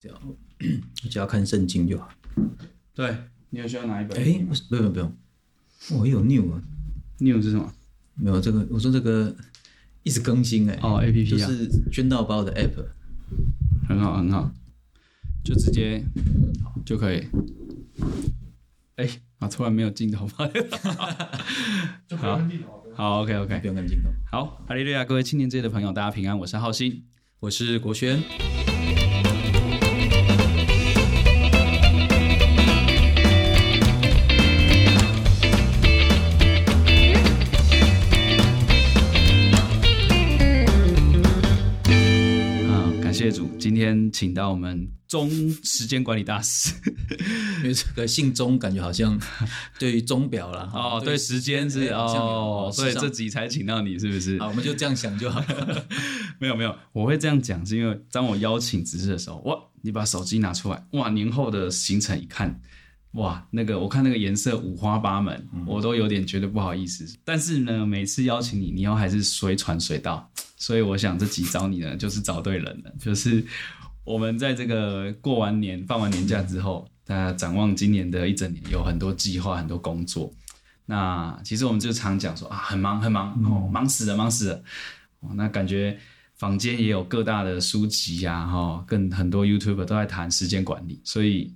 只要 只要看圣经就好。对，你有需要哪一本？哎、欸，不用不用，我有 new 啊，new 是什么？没有这个，我说这个一直更新哎、欸。哦，A P P 啊，就是捐到包的 App，很好很好，就直接就可以。哎、欸，啊，突然没有镜头吗？好，好，OK OK，不用看镜头。好，哈利路亚，各位青年界的朋友，大家平安，我是浩鑫，我是国轩。天请到我们钟时间管理大师，因为这个姓钟，感觉好像 对于钟表了哦，对时间是哦，所以这集才请到你，是不是？好，我们就这样想就好了。没有没有，我会这样讲，是因为当我邀请执事的时候，哇，你把手机拿出来，哇，年后的行程一看，哇，那个我看那个颜色五花八门，嗯、我都有点觉得不好意思。但是呢，每次邀请你，你要还是随传随到。所以我想这集找你呢，就是找对人了。就是我们在这个过完年、放完年假之后，大家展望今年的一整年，有很多计划、很多工作。那其实我们就常讲说啊，很忙、很忙哦，忙死了、忙死了。哦，那感觉坊间也有各大的书籍呀，哈，跟很多 YouTuber 都在谈时间管理。所以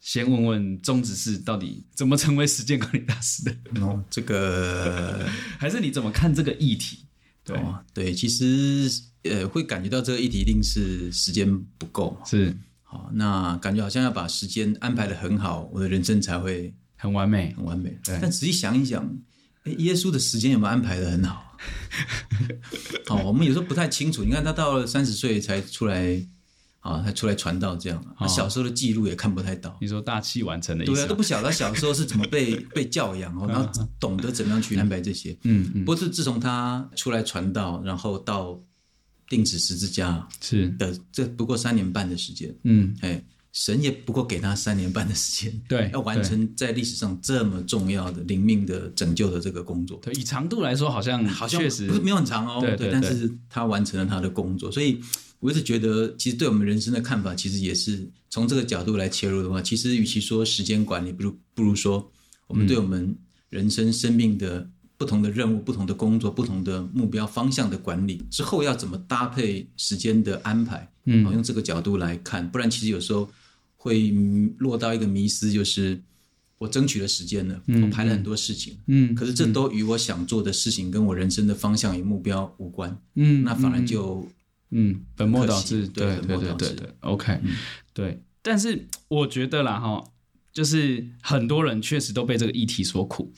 先问问宗旨是，到底怎么成为时间管理大师的？哦，这个 还是你怎么看这个议题？对、哦、对，其实呃，会感觉到这个议题一定是时间不够，是好，那感觉好像要把时间安排的很好，我的人生才会很完美，很完美。对，但仔细想一想，耶稣的时间有没有安排的很好？好，我们有时候不太清楚。你看他到了三十岁才出来。啊，他出来传道这样，他小时候的记录也看不太到。你说大器晚成的意思？对啊，都不晓得他小时候是怎么被 被教养哦，然后懂得怎么样去安排这些。嗯嗯。不过是自从他出来传道，然后到定子十字架是的，这不过三年半的时间。嗯，哎，神也不过给他三年半的时间，对，要完成在历史上这么重要的灵命的拯救的这个工作。对，以长度来说，好像好像确实不是没有很长哦。对，但是他完成了他的工作，所以。我一直觉得，其实对我们人生的看法，其实也是从这个角度来切入的话，其实与其说时间管理，不如不如说我们对我们人生生命的不同的任务、不同的工作、不同的目标方向的管理之后，要怎么搭配时间的安排？嗯，用这个角度来看，不然其实有时候会落到一个迷思，就是我争取了时间了，我排了很多事情，嗯，可是这都与我想做的事情跟我人生的方向与目标无关，嗯，那反而就。嗯，本末倒置，对对对对对，OK，嗯，对，但是我觉得啦哈，就是很多人确实都被这个议题所苦。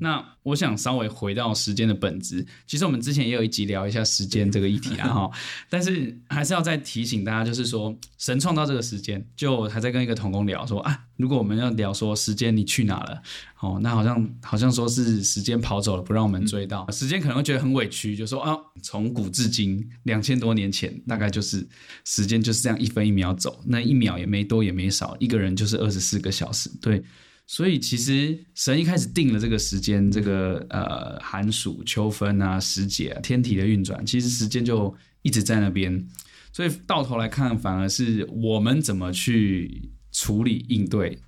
那我想稍微回到时间的本质，其实我们之前也有一集聊一下时间这个议题啊哈，但是还是要再提醒大家，就是说神创造这个时间，就还在跟一个童工聊说啊，如果我们要聊说时间你去哪了？哦，那好像好像说是时间跑走了，不让我们追到。嗯、时间可能会觉得很委屈，就说啊，从古至今两千多年前，大概就是时间就是这样一分一秒走，那一秒也没多也没少，一个人就是二十四个小时。对，所以其实神一开始定了这个时间，这个呃寒暑秋分啊，时节啊，天体的运转，其实时间就一直在那边。所以到头来看，反而是我们怎么去处理应对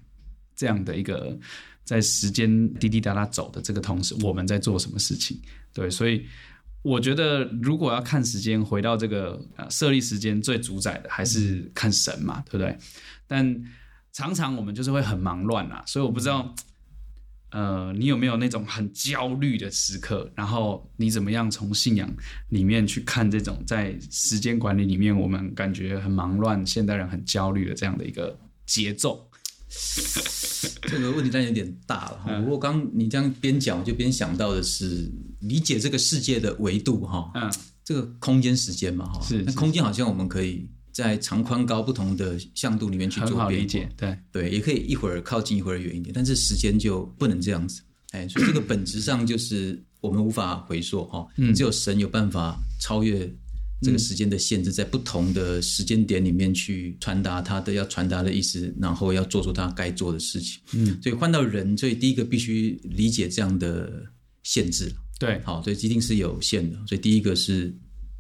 这样的一个。在时间滴滴答答走的这个同时，我们在做什么事情？对，所以我觉得如果要看时间，回到这个呃设立时间最主宰的还是看神嘛，对不对？但常常我们就是会很忙乱啊，所以我不知道，呃，你有没有那种很焦虑的时刻？然后你怎么样从信仰里面去看这种在时间管理里面我们感觉很忙乱、现代人很焦虑的这样的一个节奏？这个问题当然有点大了哈。不过刚你这样边讲，我就边想到的是理解这个世界的维度哈。嗯，这个空间时间嘛哈。是。那空间好像我们可以在长宽高不同的向度里面去做编理解。对对，也可以一会儿靠近，一会儿远一点。但是时间就不能这样子。哎，所以这个本质上就是我们无法回溯哈。嗯。只有神有办法超越。这个时间的限制，在不同的时间点里面去传达他的要传达的意思，然后要做出他该做的事情。嗯，所以换到人，所以第一个必须理解这样的限制。对，好，所以一定是有限的。所以第一个是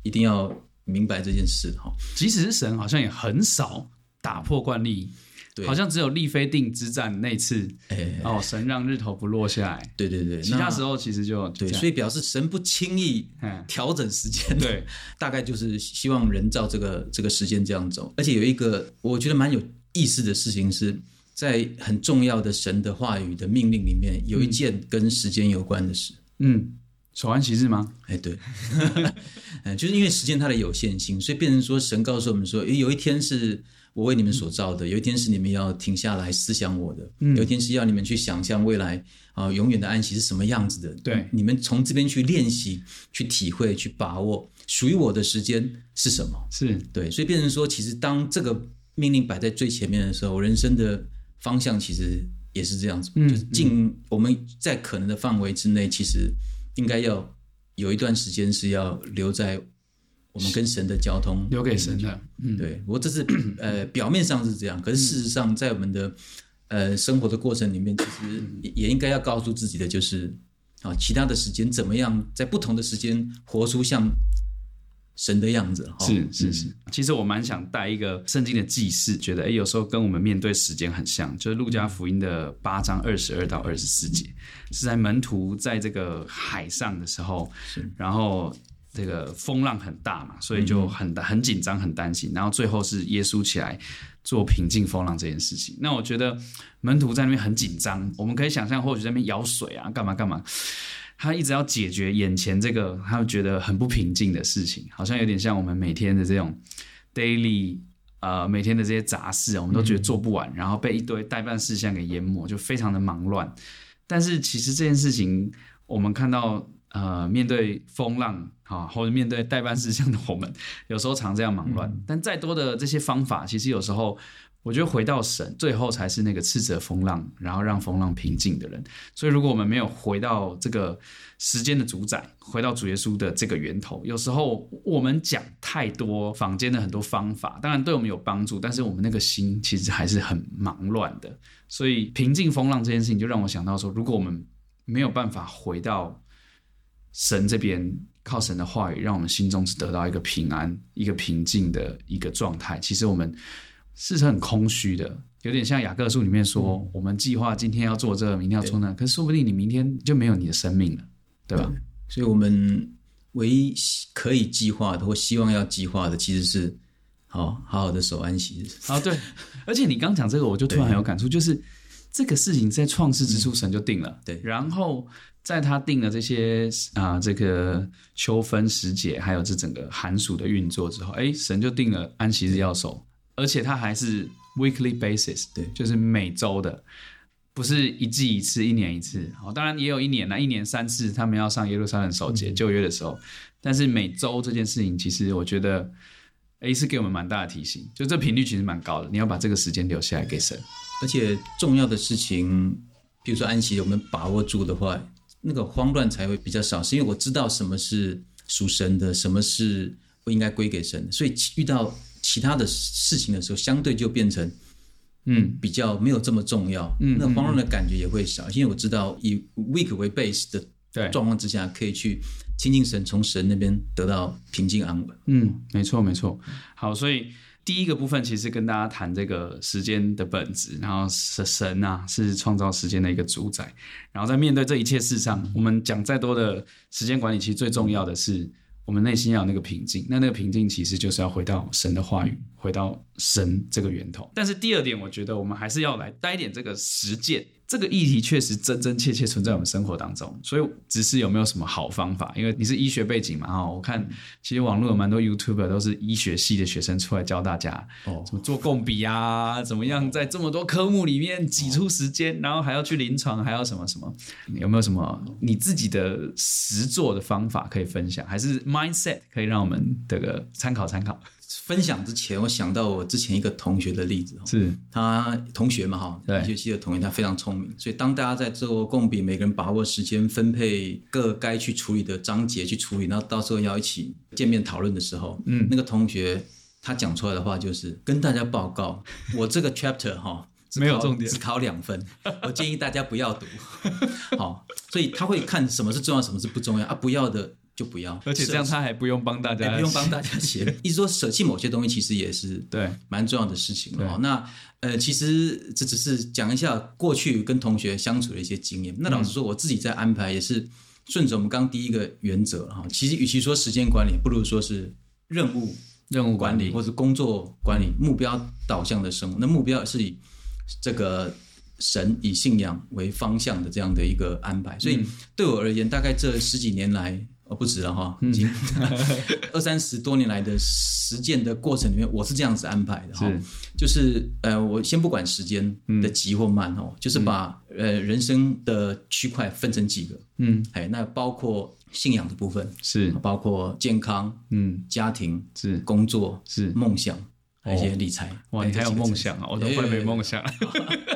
一定要明白这件事。哈，即使是神，好像也很少打破惯例。好像只有利非定之战那次，欸、哦，神让日头不落下来。对对对，其他时候其实就对，所以表示神不轻易调整时间。对，大概就是希望人照这个这个时间这样走。而且有一个我觉得蛮有意思的事情是，在很重要的神的话语的命令里面，有一件跟时间有关的事。嗯，守安息日吗？哎，对，嗯，就是因为时间它的有限性，所以变成说神告诉我们说，诶，有一天是。我为你们所造的，有一天是你们要停下来思想我的，嗯有一天是要你们去想象未来啊，永远的安息是什么样子的。对，你们从这边去练习、去体会、去把握属于我的时间是什么？是对，所以变成说，其实当这个命令摆在最前面的时候，我人生的方向其实也是这样子，嗯、就是尽我们在可能的范围之内，其实应该要有一段时间是要留在。我们跟神的交通留给神的，嗯，对。不过这是呃表面上是这样，可是事实上在我们的呃生活的过程里面，其实也也应该要告诉自己的就是啊，其他的时间怎么样，在不同的时间活出像神的样子。是是是。其实我蛮想带一个圣经的记事，觉得哎，有时候跟我们面对时间很像，就是路加福音的八章二十二到二十四节，是在门徒在这个海上的时候，然后。这个风浪很大嘛，所以就很很紧张、很担心。然后最后是耶稣起来做平静风浪这件事情。那我觉得门徒在那边很紧张，我们可以想象，或许在那边舀水啊，干嘛干嘛。他一直要解决眼前这个他们觉得很不平静的事情，好像有点像我们每天的这种 daily 呃每天的这些杂事，我们都觉得做不完，然后被一堆待办事项给淹没，就非常的忙乱。但是其实这件事情，我们看到。呃，面对风浪啊，或者面对待办事项的我们，有时候常这样忙乱。嗯、但再多的这些方法，其实有时候我觉得回到神，最后才是那个斥责风浪，然后让风浪平静的人。所以，如果我们没有回到这个时间的主宰，回到主耶稣的这个源头，有时候我们讲太多坊间的很多方法，当然对我们有帮助，但是我们那个心其实还是很忙乱的。所以，平静风浪这件事情，就让我想到说，如果我们没有办法回到。神这边靠神的话语，让我们心中是得到一个平安、一个平静的一个状态。其实我们是很空虚的，有点像雅各书里面说：“嗯、我们计划今天要做这个，明天要做那个，可是说不定你明天就没有你的生命了，对吧？”对，所以，我们唯一可以计划的或希望要计划的，其实是好好好的守安息日。啊，对。而且你刚讲这个，我就突然很有感触，就是这个事情在创世之初神就定了，嗯、对，然后。在他定了这些啊、呃，这个秋分时节，还有这整个寒暑的运作之后，哎，神就定了安息日要守，而且它还是 weekly basis，对，就是每周的，不是一季一次，一年一次。好，当然也有一年呢，一年三次，他们要上耶路撒冷守节旧约的时候，但是每周这件事情，其实我觉得，A，是给我们蛮大的提醒，就这频率其实蛮高的，你要把这个时间留下来给神，而且重要的事情，比如说安息，我们把握住的话。那个慌乱才会比较少，是因为我知道什么是属神的，什么是不应该归给神的，所以遇到其他的事情的时候，相对就变成嗯比较没有这么重要，嗯，那慌乱的感觉也会少，因为我知道以 week 为 base 的状况之下，可以去亲近神，从神那边得到平静安稳。嗯，没错没错。好，所以。第一个部分其实跟大家谈这个时间的本质，然后神神啊，是创造时间的一个主宰，然后在面对这一切事上，我们讲再多的时间管理，其实最重要的是我们内心要有那个平静。那那个平静其实就是要回到神的话语，回到神这个源头。但是第二点，我觉得我们还是要来带一点这个实践。这个议题确实真真切切存在我们生活当中，所以只是有没有什么好方法？因为你是医学背景嘛，哈，我看其实网络有蛮多 YouTuber 都是医学系的学生出来教大家哦，怎么做共笔啊，怎么样在这么多科目里面挤出时间，然后还要去临床，还要什么什么？有没有什么你自己的实做的方法可以分享？还是 mindset 可以让我们这个参考参考？分享之前，我想到我之前一个同学的例子，是。他同学嘛，哈，一学系的同学，他非常聪明，所以当大家在做共笔，每个人把握时间分配各该去处理的章节去处理，然后到时候要一起见面讨论的时候，嗯，那个同学他讲出来的话就是跟大家报告，我这个 chapter 哈没有重点，只考两分，我建议大家不要读，好，所以他会看什么是重要，什么是不重要啊，不要的。就不要。而且这样他还不用帮大家，不用帮大家 写。一直说舍弃某些东西，其实也是对蛮重要的事情哦。那呃，其实这只是讲一下过去跟同学相处的一些经验。那老实说，我自己在安排也是顺着我们刚刚第一个原则哈。其实与其说时间管理，不如说是任务任务管理或者工作管理，目标导向的生活。那目标是以这个。神以信仰为方向的这样的一个安排，所以对我而言，大概这十几年来，哦，不止了哈，已经 二三十多年来的实践的过程里面，我是这样子安排的哈，就是呃，我先不管时间的急或慢哦，就是把呃人生的区块分成几个，嗯，哎，那包括信仰的部分是，包括健康，嗯，家庭是，工作是，梦想。一些理财，哇，你还有梦想啊？我。都快没梦想了。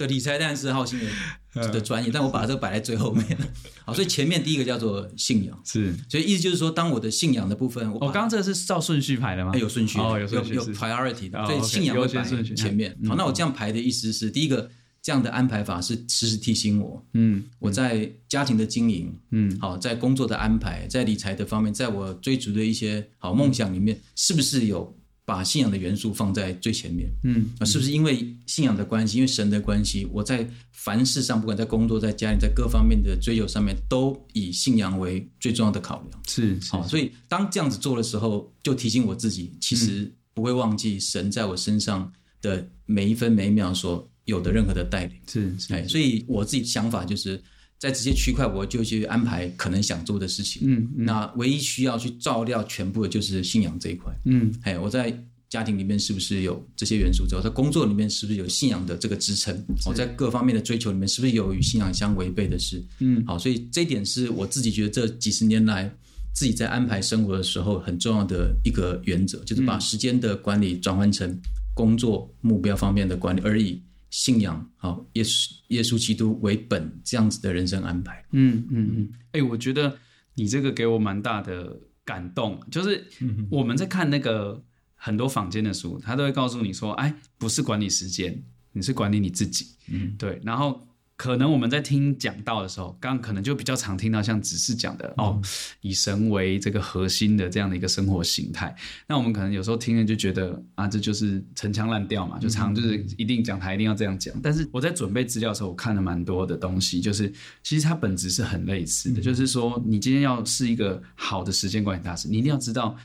对，理财当然是好心人的专业，但我把这个摆在最后面。好，所以前面第一个叫做信仰，是，所以意思就是说，当我的信仰的部分，我刚刚这个是照顺序排的吗？有顺序，哦，有顺序，有 priority 的，所以信仰会摆前面。好，那我这样排的意思是，第一个这样的安排法是时时提醒我，嗯，我在家庭的经营，嗯，好，在工作的安排，在理财的方面，在我追逐的一些好梦想里面，是不是有？把信仰的元素放在最前面，嗯，是不是因为信仰的关系，因为神的关系，我在凡事上，不管在工作、在家里、在各方面的追求上面，都以信仰为最重要的考量。是，好，所以当这样子做的时候，就提醒我自己，其实不会忘记神在我身上的每一分每一秒所有的任何的带领。是，哎，所以我自己想法就是。在这些区块，我就去安排可能想做的事情。嗯，嗯，那唯一需要去照料全部的就是信仰这一块。嗯，哎，我在家庭里面是不是有这些元素？我在工作里面是不是有信仰的这个支撑？我在各方面的追求里面是不是有与信仰相违背的事？嗯，好，所以这一点是我自己觉得这几十年来自己在安排生活的时候很重要的一个原则，就是把时间的管理转换成工作目标方面的管理而已。信仰好，耶稣耶稣基督为本，这样子的人生安排。嗯嗯嗯。哎、欸，我觉得你这个给我蛮大的感动，就是我们在看那个很多坊间的书，他都会告诉你说，哎，不是管理时间，你是管理你自己。嗯，对，然后。可能我们在听讲道的时候，刚刚可能就比较常听到像只是讲的、嗯、哦，以神为这个核心的这样的一个生活形态。那我们可能有时候听了就觉得啊，这就是陈腔滥调嘛，就常就是一定讲台一定要这样讲。但是我在准备资料的时候，我看了蛮多的东西，就是其实它本质是很类似的，嗯、就是说你今天要是一个好的时间管理大师，你一定要知道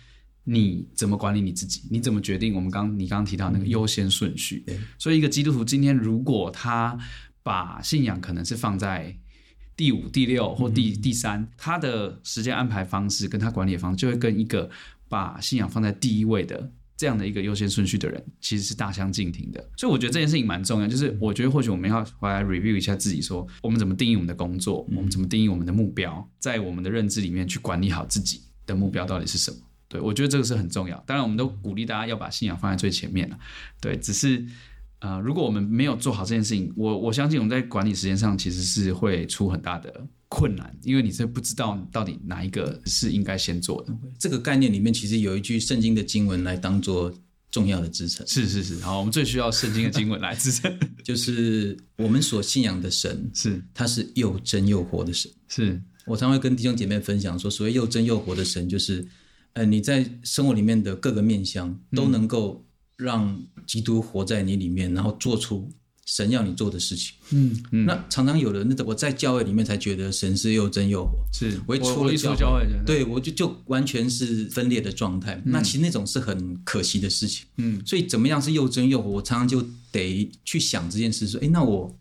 你怎么管理你自己，你怎么决定我们刚你刚刚提到那个优先顺序。嗯、所以一个基督徒今天如果他把信仰可能是放在第五、第六或第第三，他的时间安排方式跟他管理的方式，就会跟一个把信仰放在第一位的这样的一个优先顺序的人，其实是大相径庭的。所以我觉得这件事情蛮重要，就是我觉得或许我们要回来 review 一下自己，说我们怎么定义我们的工作，我们怎么定义我们的目标，在我们的认知里面去管理好自己的目标到底是什么？对，我觉得这个是很重要。当然，我们都鼓励大家要把信仰放在最前面了。对，只是。啊、呃，如果我们没有做好这件事情，我我相信我们在管理时间上其实是会出很大的困难，因为你是不知道到底哪一个是应该先做的。这个概念里面其实有一句圣经的经文来当做重要的支撑。是是是，好，我们最需要圣经的经文来支撑，就是我们所信仰的神 是，他是又真又活的神。是我常会跟弟兄姐妹分享说，所谓又真又活的神，就是呃你在生活里面的各个面向都能够、嗯。让基督活在你里面，然后做出神要你做的事情。嗯嗯。那常常有人那，我在教会里面才觉得神是又真又活。是，我一出了教会，对我就就完全是分裂的状态。那其实那种是很可惜的事情。嗯。所以怎么样是又真又活？我常常就得去想这件事：说，哎，那我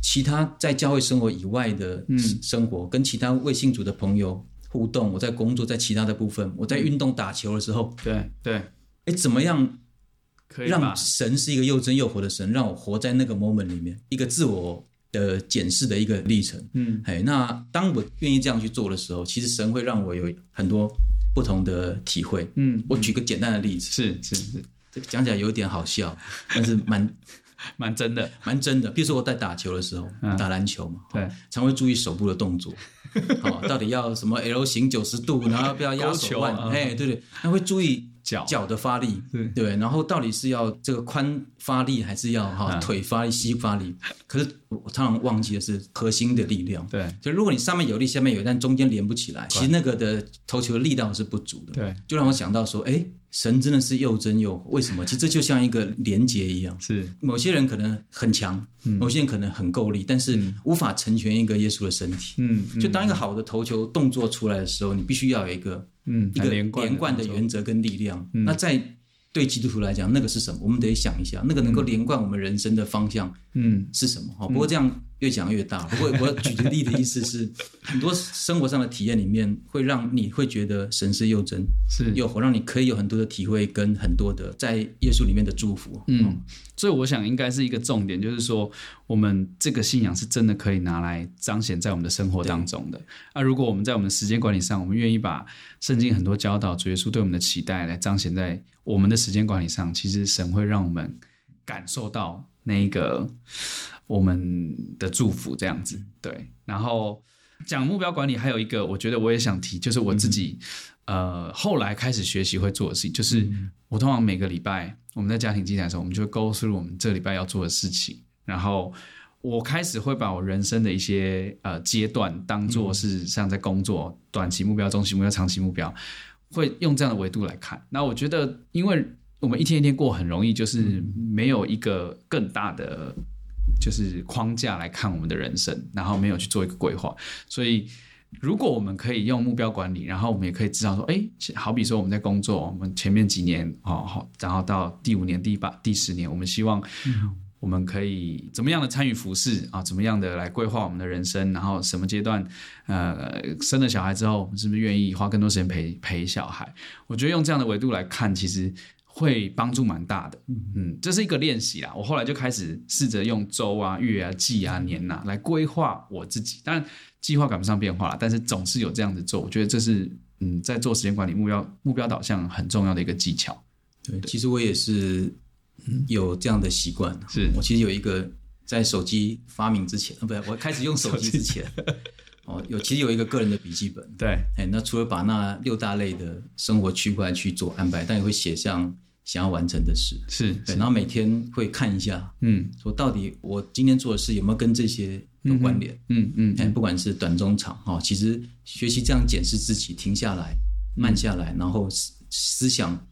其他在教会生活以外的生活，跟其他未信主的朋友互动，我在工作，在其他的部分，我在运动打球的时候，对对，哎，怎么样？让神是一个又真又活的神，让我活在那个 moment 里面，一个自我的检视的一个历程。嗯，哎，那当我愿意这样去做的时候，其实神会让我有很多不同的体会。嗯，我举个简单的例子，是是是，这个讲起来有点好笑，但是蛮 蛮真的，蛮真的。比如说我在打球的时候，打篮球嘛，对，常会注意手部的动作，好，到底要什么 L 型九十度，然后不要压手腕，哎，对对，那会注意。脚脚的发力，对对，然后到底是要这个髋发力，还是要哈腿发力、膝发力？可是我常常忘记的是核心的力量。对，就如果你上面有力，下面有力，但中间连不起来，其实那个的投球力道是不足的。对，就让我想到说，哎。神真的是又真又活，为什么？其实这就像一个连结一样。是某些人可能很强，嗯、某些人可能很够力，但是无法成全一个耶稣的身体。嗯，就当一个好的投球动作出来的时候，你必须要有一个嗯一个连贯的原则跟力量。嗯、那在对基督徒来讲，那个是什么？我们得想一下，那个能够连贯我们人生的方向，嗯，是什么？哈、嗯，不过这样。越讲越大。不过我举个例的意思是，很多生活上的体验里面，会让你会觉得神是又真，是又活，让你可以有很多的体会跟很多的在耶稣里面的祝福。嗯，所以我想应该是一个重点，就是说我们这个信仰是真的可以拿来彰显在我们的生活当中的。那对如果我们在我们的时间管理上，我们愿意把圣经很多教导、主耶稣对我们的期待来彰显在我们的时间管理上，其实神会让我们感受到那一个。我们的祝福这样子，对。然后讲目标管理，还有一个，我觉得我也想提，就是我自己，嗯、呃，后来开始学习会做的事情，就是我通常每个礼拜我们在家庭祭坛的时候，我们就会 go through 我们这个礼拜要做的事情。然后我开始会把我人生的一些呃阶段当做是像在工作，短期目标、中期目标、长期目标，会用这样的维度来看。那我觉得，因为我们一天一天过很容易，就是没有一个更大的。就是框架来看我们的人生，然后没有去做一个规划，所以如果我们可以用目标管理，然后我们也可以知道说，哎，好比说我们在工作，我们前面几年哦，然后到第五年、第八、第十年，我们希望我们可以怎么样的参与服饰啊，怎么样的来规划我们的人生，然后什么阶段呃生了小孩之后，我们是不是愿意花更多时间陪陪小孩？我觉得用这样的维度来看，其实。会帮助蛮大的，嗯，这是一个练习啦。我后来就开始试着用周啊、月啊、季啊、年啊来规划我自己。当然，计划赶不上变化，但是总是有这样子做。我觉得这是嗯，在做时间管理目标、目标导向很重要的一个技巧。对，其实我也是有这样的习惯。是。我其实有一个在手机发明之前，不对，我开始用手机之前。哦，有其实有一个个人的笔记本，对，哎，那除了把那六大类的生活区块去做安排，但也会写上想要完成的事，是，对，然后每天会看一下，嗯，说到底我今天做的事有没有跟这些有关联，嗯嗯，哎，不管是短中长，哈，其实学习这样检视自己，停下来，慢下来，然后思思想，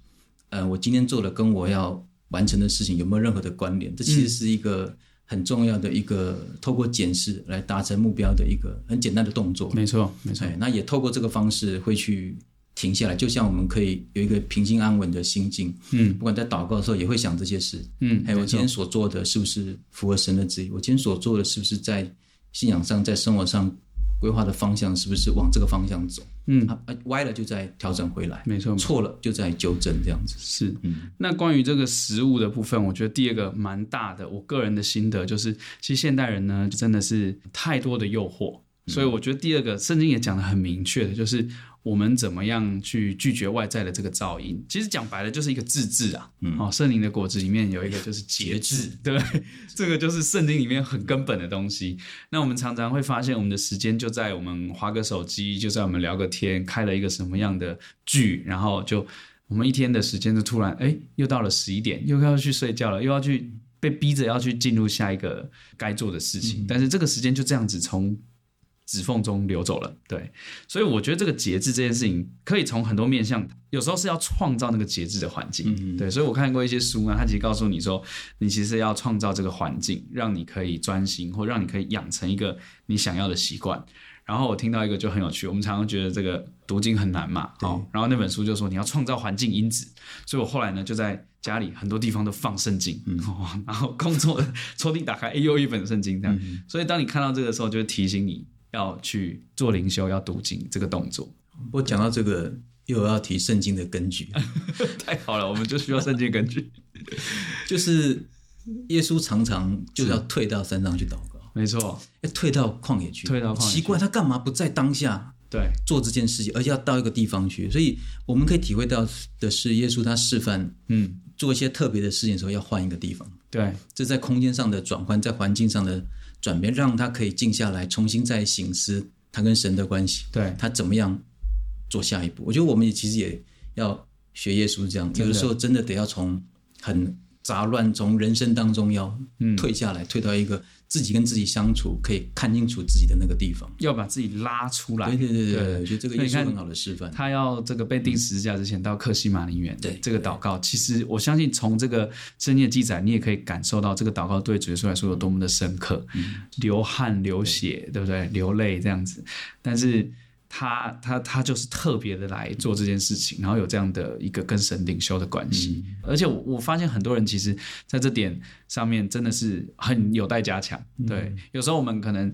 呃，我今天做的跟我要完成的事情有没有任何的关联？这其实是一个。很重要的一个透过检视来达成目标的一个很简单的动作。没错，没错。那也透过这个方式会去停下来，就像我们可以有一个平静安稳的心境。嗯，不管在祷告的时候也会想这些事。嗯，还有我今天所做的是不是符合神的旨意？我今天所做的是不是在信仰上、在生活上？规划的方向是不是往这个方向走？嗯，啊，歪了就再调整回来，没错，错了就再纠正，这样子是。嗯，那关于这个食物的部分，我觉得第二个蛮大的，我个人的心得就是，其实现代人呢，真的是太多的诱惑，所以我觉得第二个圣经也讲的很明确的，就是。我们怎么样去拒绝外在的这个噪音？其实讲白了就是一个自制啊。嗯，哦，圣灵的果子里面有一个就是节制，对，这个就是圣经里面很根本的东西。那我们常常会发现，我们的时间就在我们划个手机，就在我们聊个天，开了一个什么样的剧，然后就我们一天的时间就突然哎，又到了十一点，又要去睡觉了，又要去被逼着要去进入下一个该做的事情。嗯，但是这个时间就这样子从。指缝中流走了，对，所以我觉得这个节制这件事情可以从很多面向，有时候是要创造那个节制的环境，对，所以我看过一些书啊，他其实告诉你说，你其实要创造这个环境，让你可以专心，或让你可以养成一个你想要的习惯。然后我听到一个就很有趣，我们常常觉得这个读经很难嘛，对然后那本书就说你要创造环境因子，所以我后来呢就在家里很多地方都放圣经，嗯、然后工作 抽屉打开，哎，又一本圣经这样，嗯、所以当你看到这个时候，就会提醒你。要去做灵修，要读经这个动作。我讲到这个，又要提圣经的根据，太好了，我们就需要圣经根据。就是耶稣常常就是要退到山上去祷告，没错，要退到旷野去，退到旷野。奇怪，他干嘛不在当下对做这件事情，而且要到一个地方去？所以我们可以体会到的是，耶稣他示范，嗯，做一些特别的事情的时候要换一个地方。对，这在空间上的转换，在环境上的。转变，让他可以静下来，重新再醒思他跟神的关系。对，他怎么样做下一步？我觉得我们也其实也要学耶稣这样，有的时候真的得要从很杂乱，从人生当中要退下来，嗯、退到一个。自己跟自己相处，可以看清楚自己的那个地方，要把自己拉出来。对对对对，我觉得这个也是很好的示范。他要这个被钉十字架之前到克西马林园，对这个祷告，其实我相信从这个圣经的记载，你也可以感受到这个祷告对主耶稣来说有多么的深刻，流汗流血，对不对？流泪这样子，但是。他他他就是特别的来做这件事情，然后有这样的一个跟神领袖的关系，嗯、而且我我发现很多人其实在这点上面真的是很有待加强。对，嗯、有时候我们可能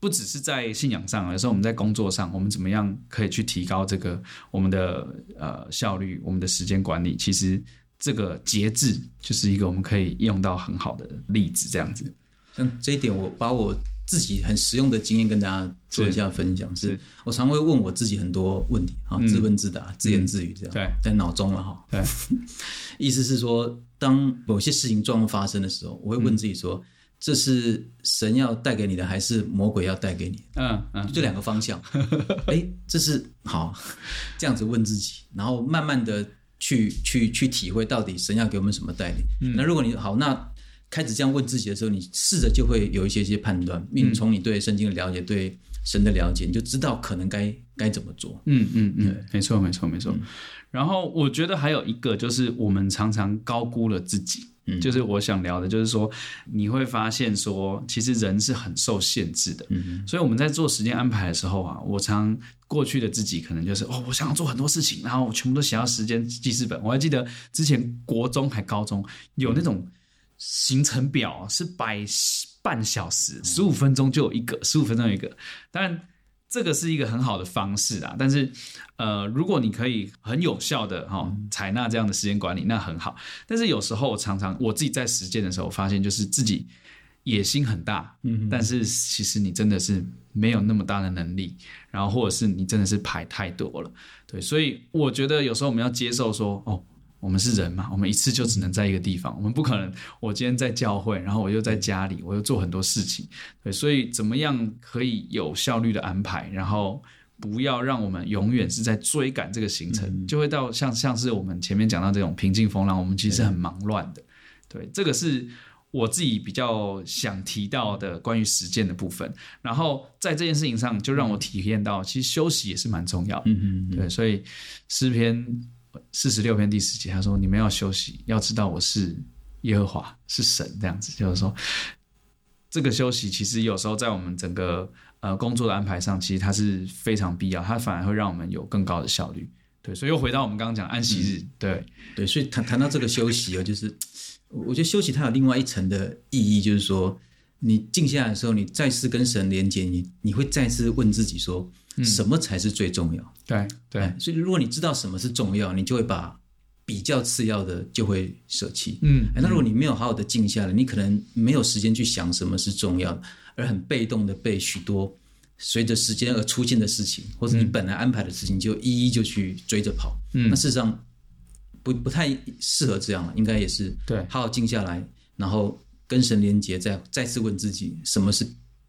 不只是在信仰上，有时候我们在工作上，我们怎么样可以去提高这个我们的呃效率，我们的时间管理？其实这个节制就是一个我们可以用到很好的例子。这样子，像这一点，我把我。自己很实用的经验跟大家做一下分享，是，是。我常会问我自己很多问题，哈、嗯，自问自答，自言自语这样，对，在脑中了哈，对，意思是说，当某些事情状况发生的时候，我会问自己说，嗯、这是神要带给你的，还是魔鬼要带给你？嗯嗯，这两个方向，哎、欸，这是好，这样子问自己，然后慢慢的去去去体会到底神要给我们什么带领。嗯、那如果你好，那。开始这样问自己的时候，你试着就会有一些些判断，并从你对圣经的了解、嗯、对神的了解，你就知道可能该该怎么做。嗯嗯嗯，对没错没错没错。嗯、然后我觉得还有一个就是，我们常常高估了自己。嗯，就是我想聊的，就是说你会发现说，其实人是很受限制的。嗯，所以我们在做时间安排的时候啊，我常过去的自己可能就是哦，我想要做很多事情，然后我全部都写到时间记事本。我还记得之前国中还高中有那种。嗯行程表是摆半小时，十五分钟就有一个，十五分钟有一个。当然，这个是一个很好的方式啊。但是，呃，如果你可以很有效的哈采纳这样的时间管理，那很好。但是有时候，常常我自己在实践的时候，发现就是自己野心很大，嗯，但是其实你真的是没有那么大的能力，然后或者是你真的是排太多了，对。所以我觉得有时候我们要接受说，哦。我们是人嘛，我们一次就只能在一个地方，我们不可能。我今天在教会，然后我又在家里，我又做很多事情，对，所以怎么样可以有效率的安排，然后不要让我们永远是在追赶这个行程，嗯、就会到像像是我们前面讲到这种平静风浪，我们其实很忙乱的。对，对，这个是我自己比较想提到的关于实践的部分。然后在这件事情上，就让我体验到，其实休息也是蛮重要的。嗯嗯，对，所以诗篇。四十六篇第十节，他说：“你们要休息，要知道我是耶和华，是神。”这样子，就是说，这个休息其实有时候在我们整个呃工作的安排上，其实它是非常必要，它反而会让我们有更高的效率。对，所以又回到我们刚刚讲安息日，嗯、对对，所以谈谈到这个休息啊，就是我觉得休息它有另外一层的意义，就是说，你静下来的时候，你再次跟神连接，你你会再次问自己说。什么才是最重要？对对，所以如果你知道什么是重要，你就会把比较次要的就会舍弃。嗯，那如果你没有好好的静下来，你可能没有时间去想什么是重要的，而很被动的被许多随着时间而出现的事情，或者你本来安排的事情，就一一就去追着跑。嗯，那事实上不不太适合这样了，应该也是对，好好静下来，然后跟神连接，再再次问自己什么是。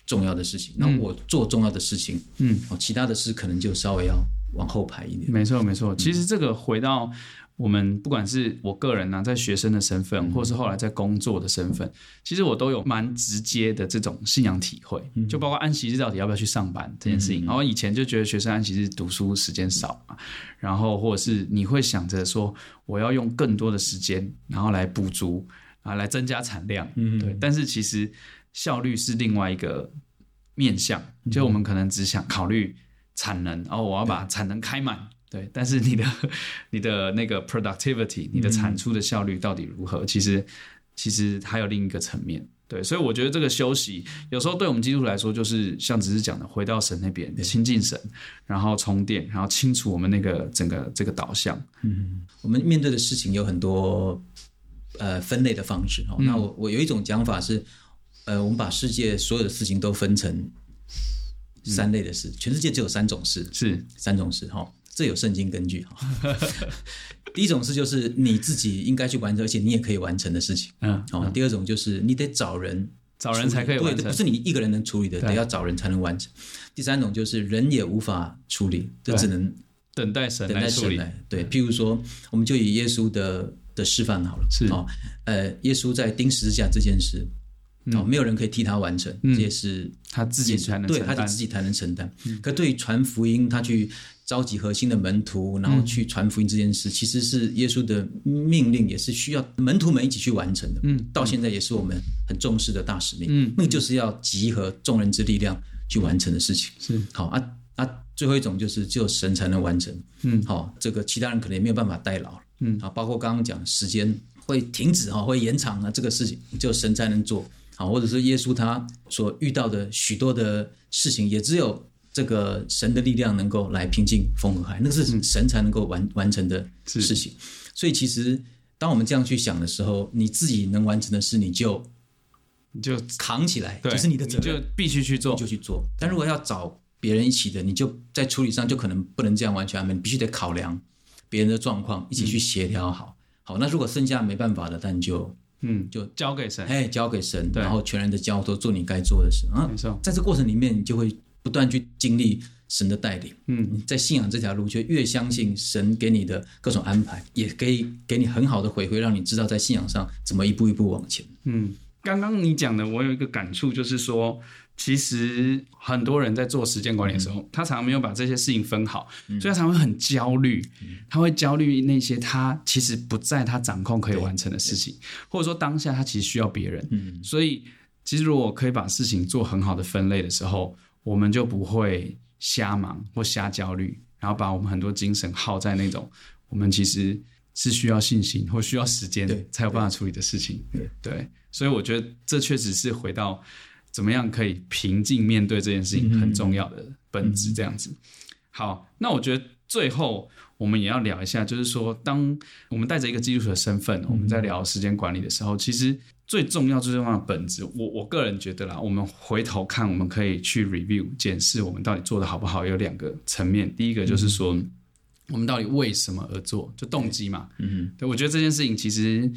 重要的事情，那我做重要的事情，嗯，哦，其他的事可能就稍微要往后排一点。没错，没错。其实这个回到我们，不管是我个人呢、啊，在学生的身份，或是后来在工作的身份，其实我都有蛮直接的这种信仰体会。就包括安息日到底要不要去上班这件事情。然后以前就觉得学生安息日读书时间少嘛，然后或者是你会想着说，我要用更多的时间，然后来补足啊，来增加产量。嗯，对。但是其实。效率是另外一个面向，就我们可能只想考虑产能，然后我要把产能开满，对，对。但是你的你的那个 productivity，你的产出的效率到底如何？其实其实还有另一个层面，对。所以我觉得这个休息，有时候对我们基督徒来说，就是像只是讲的，回到神那边亲近神，然后充电，然后清除我们那个整个这个导向。嗯，我们面对的事情有很多呃分类的方式哦。那我我有一种讲法是。呃，我们把世界所有的事情都分成三类的事，嗯、全世界只有三种事，是三种事哈，这有圣经根据哈。第一种事就是你自己应该去完成，而且你也可以完成的事情，嗯，好。第二种就是你得找人，找人才可以完成，不是你一个人能处理的，得要找人才能完成。第三种就是人也无法处理，就只能等待神来处理。对，譬如说，我们就以耶稣的的示范好了，是哦，呃，耶稣在钉十字架这件事。哦，没有人可以替他完成，这也是他自己才能对，他自己才能承担。可对于传福音，他去召集核心的门徒，然后去传福音这件事，其实是耶稣的命令，也是需要门徒们一起去完成的。嗯，到现在也是我们很重视的大使命。嗯，那个就是要集合众人之力量去完成的事情。是好啊啊，最后一种就是只有神才能完成。嗯，好，这个其他人可能也没有办法代劳。嗯，啊，包括刚刚讲时间会停止哈，会延长啊，这个事情只有神才能做。啊，或者是耶稣他所遇到的许多的事情，也只有这个神的力量能够来平静风和海，那是神才能够完完成的事情。所以，其实当我们这样去想的时候，你自己能完成的事，你就你就扛起来，就是你的责任，就必须去做，就去做。但如果要找别人一起的，你就在处理上就可能不能这样完全安排，你必须得考量别人的状况，一起去协调好。好，那如果剩下没办法的，但就。嗯，就交给神，哎，交给神，然后全然的交托，做你该做的事啊。没错，在这过程里面，你就会不断去经历神的带领。嗯，在信仰这条路，就越相信神给你的各种安排，也可以给你很好的回馈，让你知道在信仰上怎么一步一步往前。嗯，刚刚你讲的，我有一个感触，就是说。其实很多人在做时间管理的时候，嗯、他常常没有把这些事情分好，嗯、所以他常会很焦虑。嗯、他会焦虑那些他其实不在他掌控可以完成的事情，或者说当下他其实需要别人。嗯、所以，其实如果可以把事情做很好的分类的时候，我们就不会瞎忙或瞎焦虑，然后把我们很多精神耗在那种我们其实是需要信心或需要时间才有办法处理的事情。对，对，所以我觉得这确实是回到。怎么样可以平静面对这件事情很重要的本质，这样子。好，那我觉得最后我们也要聊一下，就是说，当我们带着一个基督徒的身份，我们在聊时间管理的时候，其实最重要、最重要的本质，我我个人觉得啦，我们回头看，我们可以去 review 检视我们到底做的好不好，有两个层面。第一个就是说，我们到底为什么而做，就动机嘛。嗯，对，我觉得这件事情其实。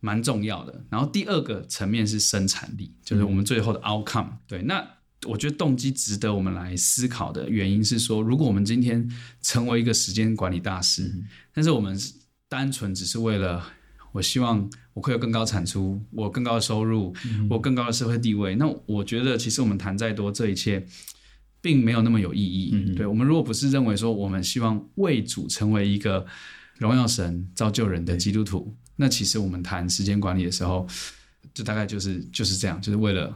蛮重要的。然后第二个层面是生产力，就是我们最后的 outcome。对，那我觉得动机值得我们来思考的原因是说，如果我们今天成为一个时间管理大师，但是我们单纯只是为了我希望我可以有更高产出，我更高的收入，我更高的社会地位，那我觉得其实我们谈再多，这一切并没有那么有意义。对，我们如果不是认为说我们希望为主成为一个荣耀神、造就人的基督徒。那其实我们谈时间管理的时候，就大概就是就是这样，就是为了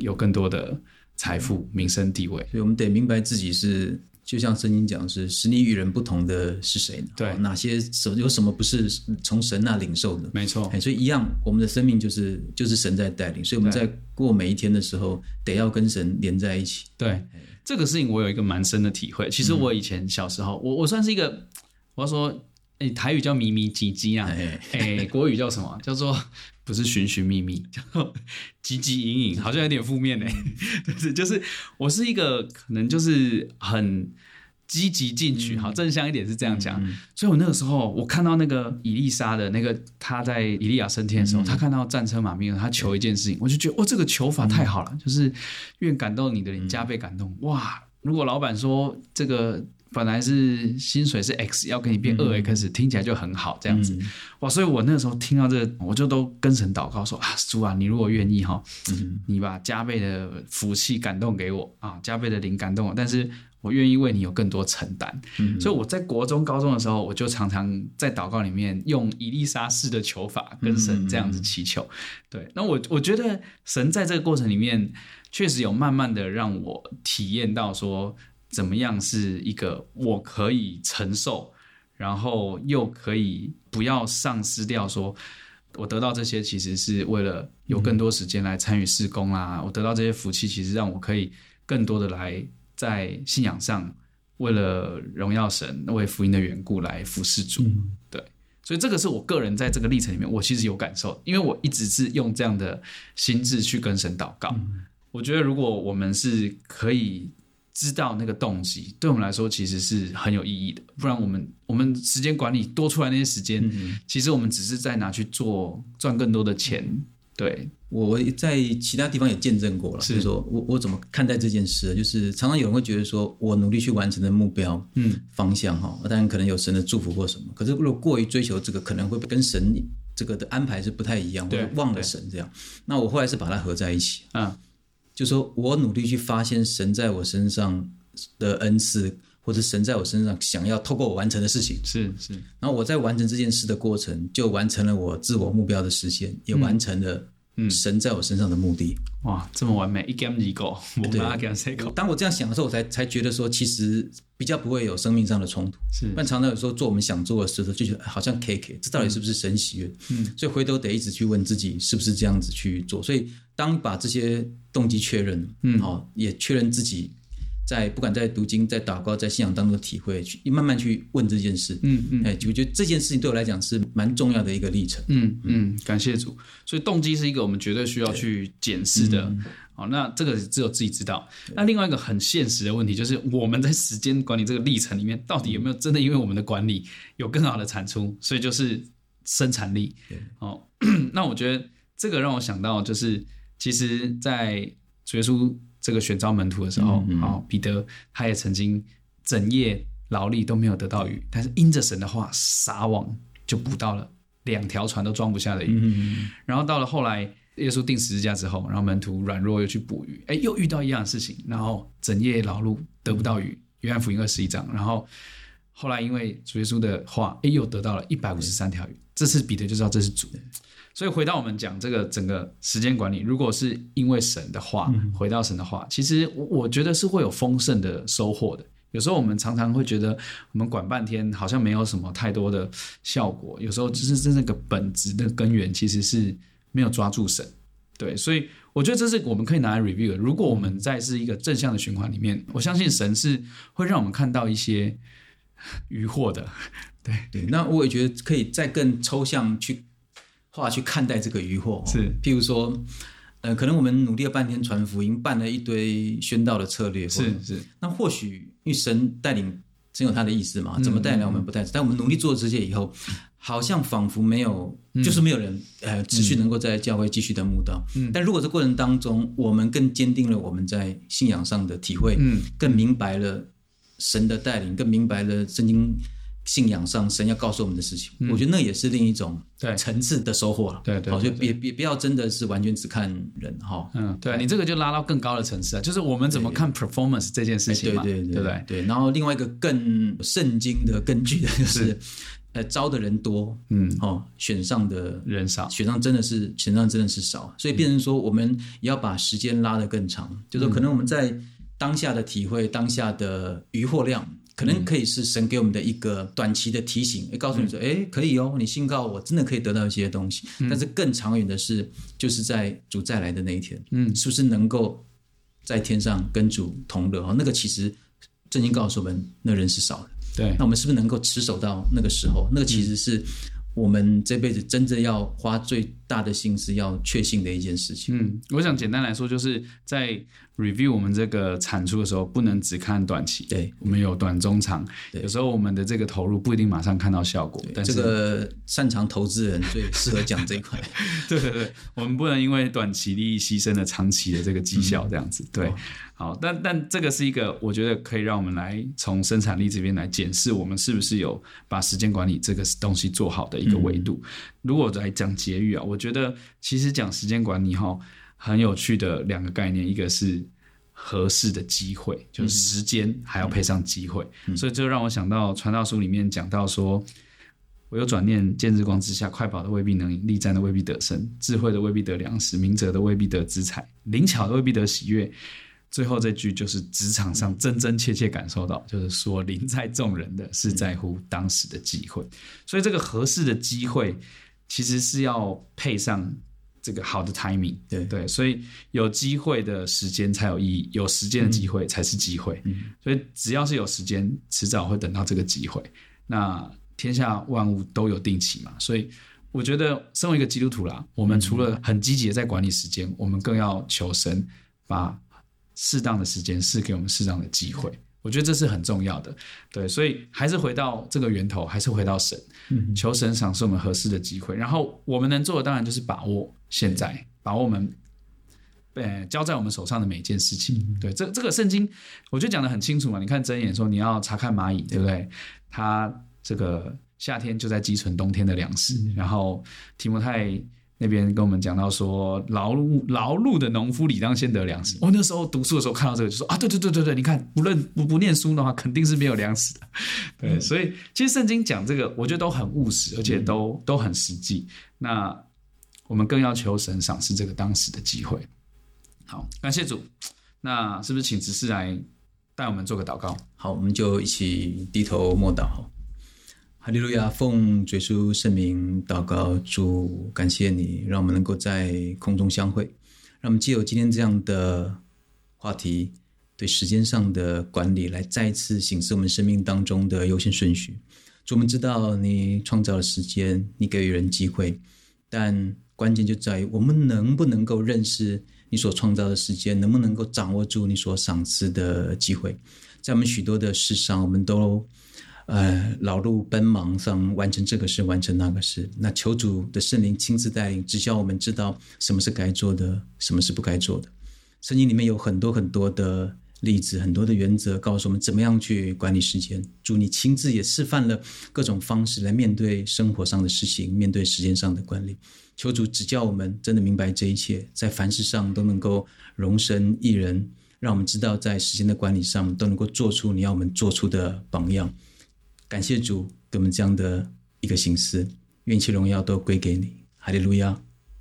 有更多的财富、名声、地位。所以我们得明白自己是，就像圣经讲，是使你与人不同的是谁呢？对，哪些什有什么不是从神那领受的？没错。所以一样，我们的生命就是就是神在带领，所以我们在过每一天的时候，得要跟神连在一起。对，这个事情我有一个蛮深的体会。其实我以前小时候，我我算是一个，我要说。哎，台语叫咪咪唧唧啊，哎，国语叫什么？叫做 不是寻寻觅觅，叫做汲汲营营，好像有点负面呢。就是就是，我是一个可能就是很积极进取，好正向一点是这样讲。所以我那个时候，我看到那个伊丽莎的那个他在伊利亚升天的时候，他看到战车马兵，他求一件事情，我就觉得哇，这个求法太好了，就是愿感动你的人加倍感动。哇，如果老板说这个。本来是薪水是 X，要给你变二 X，、嗯、听起来就很好，这样子、嗯、哇！所以我那个时候听到这个，我就都跟神祷告说啊，主啊，你如果愿意哈，嗯、你把加倍的福气感动给我啊，加倍的灵感动我，但是我愿意为你有更多承担。嗯、所以我在国中、高中的时候，我就常常在祷告里面用以利沙式的求法跟神这样子祈求。嗯、对，那我我觉得神在这个过程里面确实有慢慢的让我体验到说。怎么样是一个我可以承受，然后又可以不要丧失掉？说我得到这些，其实是为了有更多时间来参与事工啊。我得到这些福气，其实让我可以更多的来在信仰上，为了荣耀神、为福音的缘故来服侍主。对，所以这个是我个人在这个历程里面，我其实有感受，因为我一直是用这样的心智去跟神祷告。我觉得如果我们是可以。知道那个动机，对我们来说其实是很有意义的。不然，我们我们时间管理多出来那些时间，嗯、其实我们只是在拿去做赚更多的钱，对，我我在其他地方也见证过了，是。说我我怎么看待这件事？就是常常有人会觉得说，我努力去完成的目标，嗯，方向哈，当然可能有神的祝福或什么，可是如果过于追求这个，可能会跟神这个的安排是不太一样，对，忘了神这样。那我后来是把它合在一起，啊，就说我努力去发现神在我身上的恩赐。或者神在我身上想要透过我完成的事情，是是，然后我在完成这件事的过程，就完成了我自我目标的实现，也完成了神在我身上的目的。嗯、哇，这么完美，一 game 一个，对，当我这样想的时候，我才才觉得说，其实比较不会有生命上的冲突。是，但常常有时候做我们想做的事的时候，就觉得好像 K K，这到底是不是神喜悦？嗯，所以回头得一直去问自己，是不是这样子去做？所以当把这些动机确认，嗯，好，也确认自己。在不管在读经、在祷告、在信仰当中的体会，去慢慢去问这件事。嗯嗯，哎，我觉得这件事情对我来讲是蛮重要的一个历程。嗯嗯，感谢主。所以动机是一个我们绝对需要去检视的。好，那这个只有自己知道。那另外一个很现实的问题就是，我们在时间管理这个历程里面，到底有没有真的因为我们的管理有更好的产出？所以就是生产力。哦，那我觉得这个让我想到，就是其实，在主耶稣。这个选召门徒的时候，嗯嗯、彼得他也曾经整夜劳力都没有得到鱼，但是因着神的话撒网就捕到了两条船都装不下的鱼。然后到了后来，耶稣定十字架之后，然后门徒软弱又去捕鱼，哎，又遇到一样的事情，然后整夜劳碌得不到鱼。约翰福音二十一章，然后后来因为主耶稣的话，哎，又得到了一百五十三条鱼。这次彼得就知道这是主。所以回到我们讲这个整个时间管理，如果是因为神的话，回到神的话，其实我我觉得是会有丰盛的收获的。有时候我们常常会觉得我们管半天好像没有什么太多的效果，有时候只是真正个本质的根源其实是没有抓住神。对，所以我觉得这是我们可以拿来 review 的。如果我们在是一个正向的循环里面，我相信神是会让我们看到一些 渔获的。对对，那我也觉得可以再更抽象去。话去看待这个疑惑是，譬如说，呃，可能我们努力了半天传福音，办了一堆宣道的策略，是是。那或许因为神带领，真有他的意思嘛？怎么带领我们不太知道。但我们努力做这些以后，好像仿佛没有，就是没有人呃持续能够在教会继续的慕道。嗯。但如果这过程当中，我们更坚定了我们在信仰上的体会，嗯，更明白了神的带领，更明白了圣经。信仰上，神要告诉我们的事情，嗯、我觉得那也是另一种层次的收获了。对对，好，就别别不要真的是完全只看人哈。嗯，对，你这个就拉到更高的层次啊，就是我们怎么看 performance 这件事情嘛，对对对，对不对？对。然后另外一个更圣经的根据的就是，呃，招的人多，嗯，哦，选上的人少，选上真的是选上真的是少，所以变成说我们也要把时间拉得更长，嗯、就是说可能我们在当下的体会，当下的渔获量。可能可以是神给我们的一个短期的提醒，告诉你说，哎，可以哦，你信靠我，真的可以得到一些东西。但是更长远的是，就是在主再来的那一天，嗯，是不是能够在天上跟主同乐？那个其实圣经告诉我们，那人是少的。对，那我们是不是能够持守到那个时候？那个其实是。我们这辈子真正要花最大的心思要确信的一件事情。嗯，我想简单来说，就是在 review 我们这个产出的时候，不能只看短期。对，我们有短、中、长。对，有时候我们的这个投入不一定马上看到效果。但是这个擅长投资人最适合讲这一块。对对对，我们不能因为短期利益牺牲了长期的这个绩效，这样子。嗯、对。好，但但这个是一个，我觉得可以让我们来从生产力这边来检视，我们是不是有把时间管理这个东西做好的一个维度。嗯、如果来讲节育啊，我觉得其实讲时间管理哈，很有趣的两个概念，一个是合适的机会，就是时间还要配上机会，嗯、所以就让我想到传道书里面讲到说，我有转念见日光之下，快跑的未必能赢，力战的未必得胜，智慧的未必得粮食，明哲的未必得资财，灵巧的未必得喜悦。最后这句就是职场上真真切切感受到，就是说临在众人的是在乎当时的机会，所以这个合适的机会其实是要配上这个好的 timing，对对，所以有机会的时间才有意义，有时间的机会才是机会，所以只要是有时间，迟早会等到这个机会。那天下万物都有定期嘛，所以我觉得身为一个基督徒啦，我们除了很积极的在管理时间，我们更要求神把。适当的时间是给我们适当的机会，我觉得这是很重要的。对，所以还是回到这个源头，还是回到神，嗯、求神赏赐我们合适的机会。然后我们能做的，当然就是把握现在，把握我们。对，交在我们手上的每一件事情，嗯、对，这这个圣经，我觉得讲的很清楚嘛。你看箴言说，你要查看蚂蚁，对不对？它这个夏天就在积存冬天的粮食。嗯、然后提摩太那边跟我们讲到说，劳碌劳碌的农夫理当先得粮食。我、那时候读书的时候看到这个，就说啊，对对对对对，你看，不论不不念书的话，肯定是没有粮食 的。对，嗯、所以其实圣经讲这个，我觉得都很务实，而且都、嗯、都很实际。那我们更要求神赏赐这个当时的机会。好，感谢主。那是不是请执事来带我们做个祷告？好，我们就一起低头默祷。哈利路亚，奉主耶稣圣名祷告，主感谢你，让我们能够在空中相会。让我们借由今天这样的话题，对时间上的管理，来再一次醒思我们生命当中的优先顺序。主，我们知道你创造了时间，你给予人机会，但关键就在于我们能不能够认识。你所创造的时间，能不能够掌握住你所赏赐的机会？在我们许多的事上，我们都呃劳碌奔忙上完成这个事，完成那个事。那求主的圣灵亲自带领，指教我们知道什么是该做的，什么是不该做的。圣经里面有很多很多的例子，很多的原则，告诉我们怎么样去管理时间。主，你亲自也示范了各种方式来面对生活上的事情，面对时间上的管理。求主指教我们，真的明白这一切，在凡事上都能够容身一人，让我们知道在时间的管理上都能够做出你要我们做出的榜样。感谢主给我们这样的一个形式，愿一切荣耀都归给你。哈利路亚，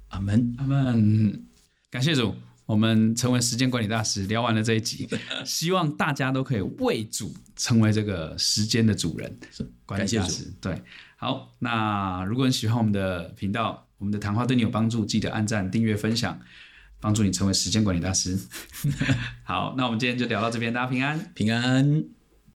阿门，阿门。感谢主，我们成为时间管理大师，聊完了这一集，希望大家都可以为主成为这个时间的主人，管理大师。对，好，那如果你喜欢我们的频道。我们的谈话对你有帮助，记得按赞、订阅、分享，帮助你成为时间管理大师。好，那我们今天就聊到这边，大家平安，平安。